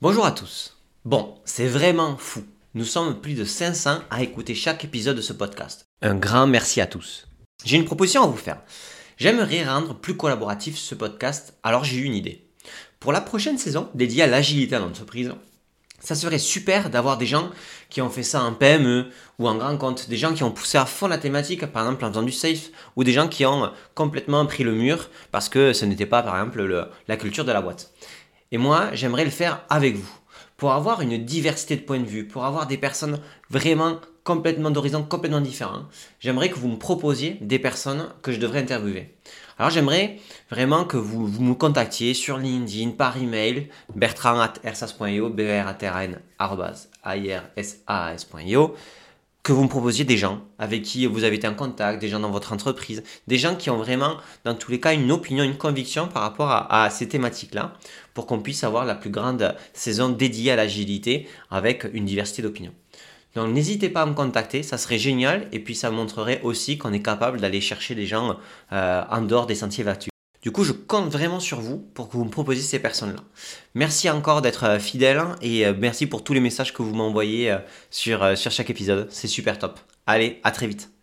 Bonjour à tous. Bon, c'est vraiment fou. Nous sommes plus de 500 à écouter chaque épisode de ce podcast. Un grand merci à tous. J'ai une proposition à vous faire. J'aimerais rendre plus collaboratif ce podcast, alors j'ai eu une idée. Pour la prochaine saison dédiée à l'agilité en entreprise, ça serait super d'avoir des gens qui ont fait ça en PME ou en grand compte, des gens qui ont poussé à fond la thématique, par exemple en faisant du safe, ou des gens qui ont complètement pris le mur parce que ce n'était pas, par exemple, la culture de la boîte. Et moi, j'aimerais le faire avec vous, pour avoir une diversité de points de vue, pour avoir des personnes vraiment complètement d'horizons complètement différents. J'aimerais que vous me proposiez des personnes que je devrais interviewer. Alors j'aimerais vraiment que vous, vous, me contactiez sur LinkedIn, par email, bertrand.ersas.io, b r a t r que vous me proposiez des gens avec qui vous avez été en contact, des gens dans votre entreprise, des gens qui ont vraiment, dans tous les cas, une opinion, une conviction par rapport à, ces thématiques-là, pour qu'on puisse avoir la plus grande saison dédiée à l'agilité avec une diversité d'opinions. Donc n'hésitez pas à me contacter, ça serait génial, et puis ça montrerait aussi qu'on est capable d'aller chercher des gens euh, en dehors des sentiers battus. Du coup, je compte vraiment sur vous pour que vous me proposiez ces personnes-là. Merci encore d'être euh, fidèle et euh, merci pour tous les messages que vous m'envoyez euh, sur, sur chaque épisode. C'est super top. Allez, à très vite.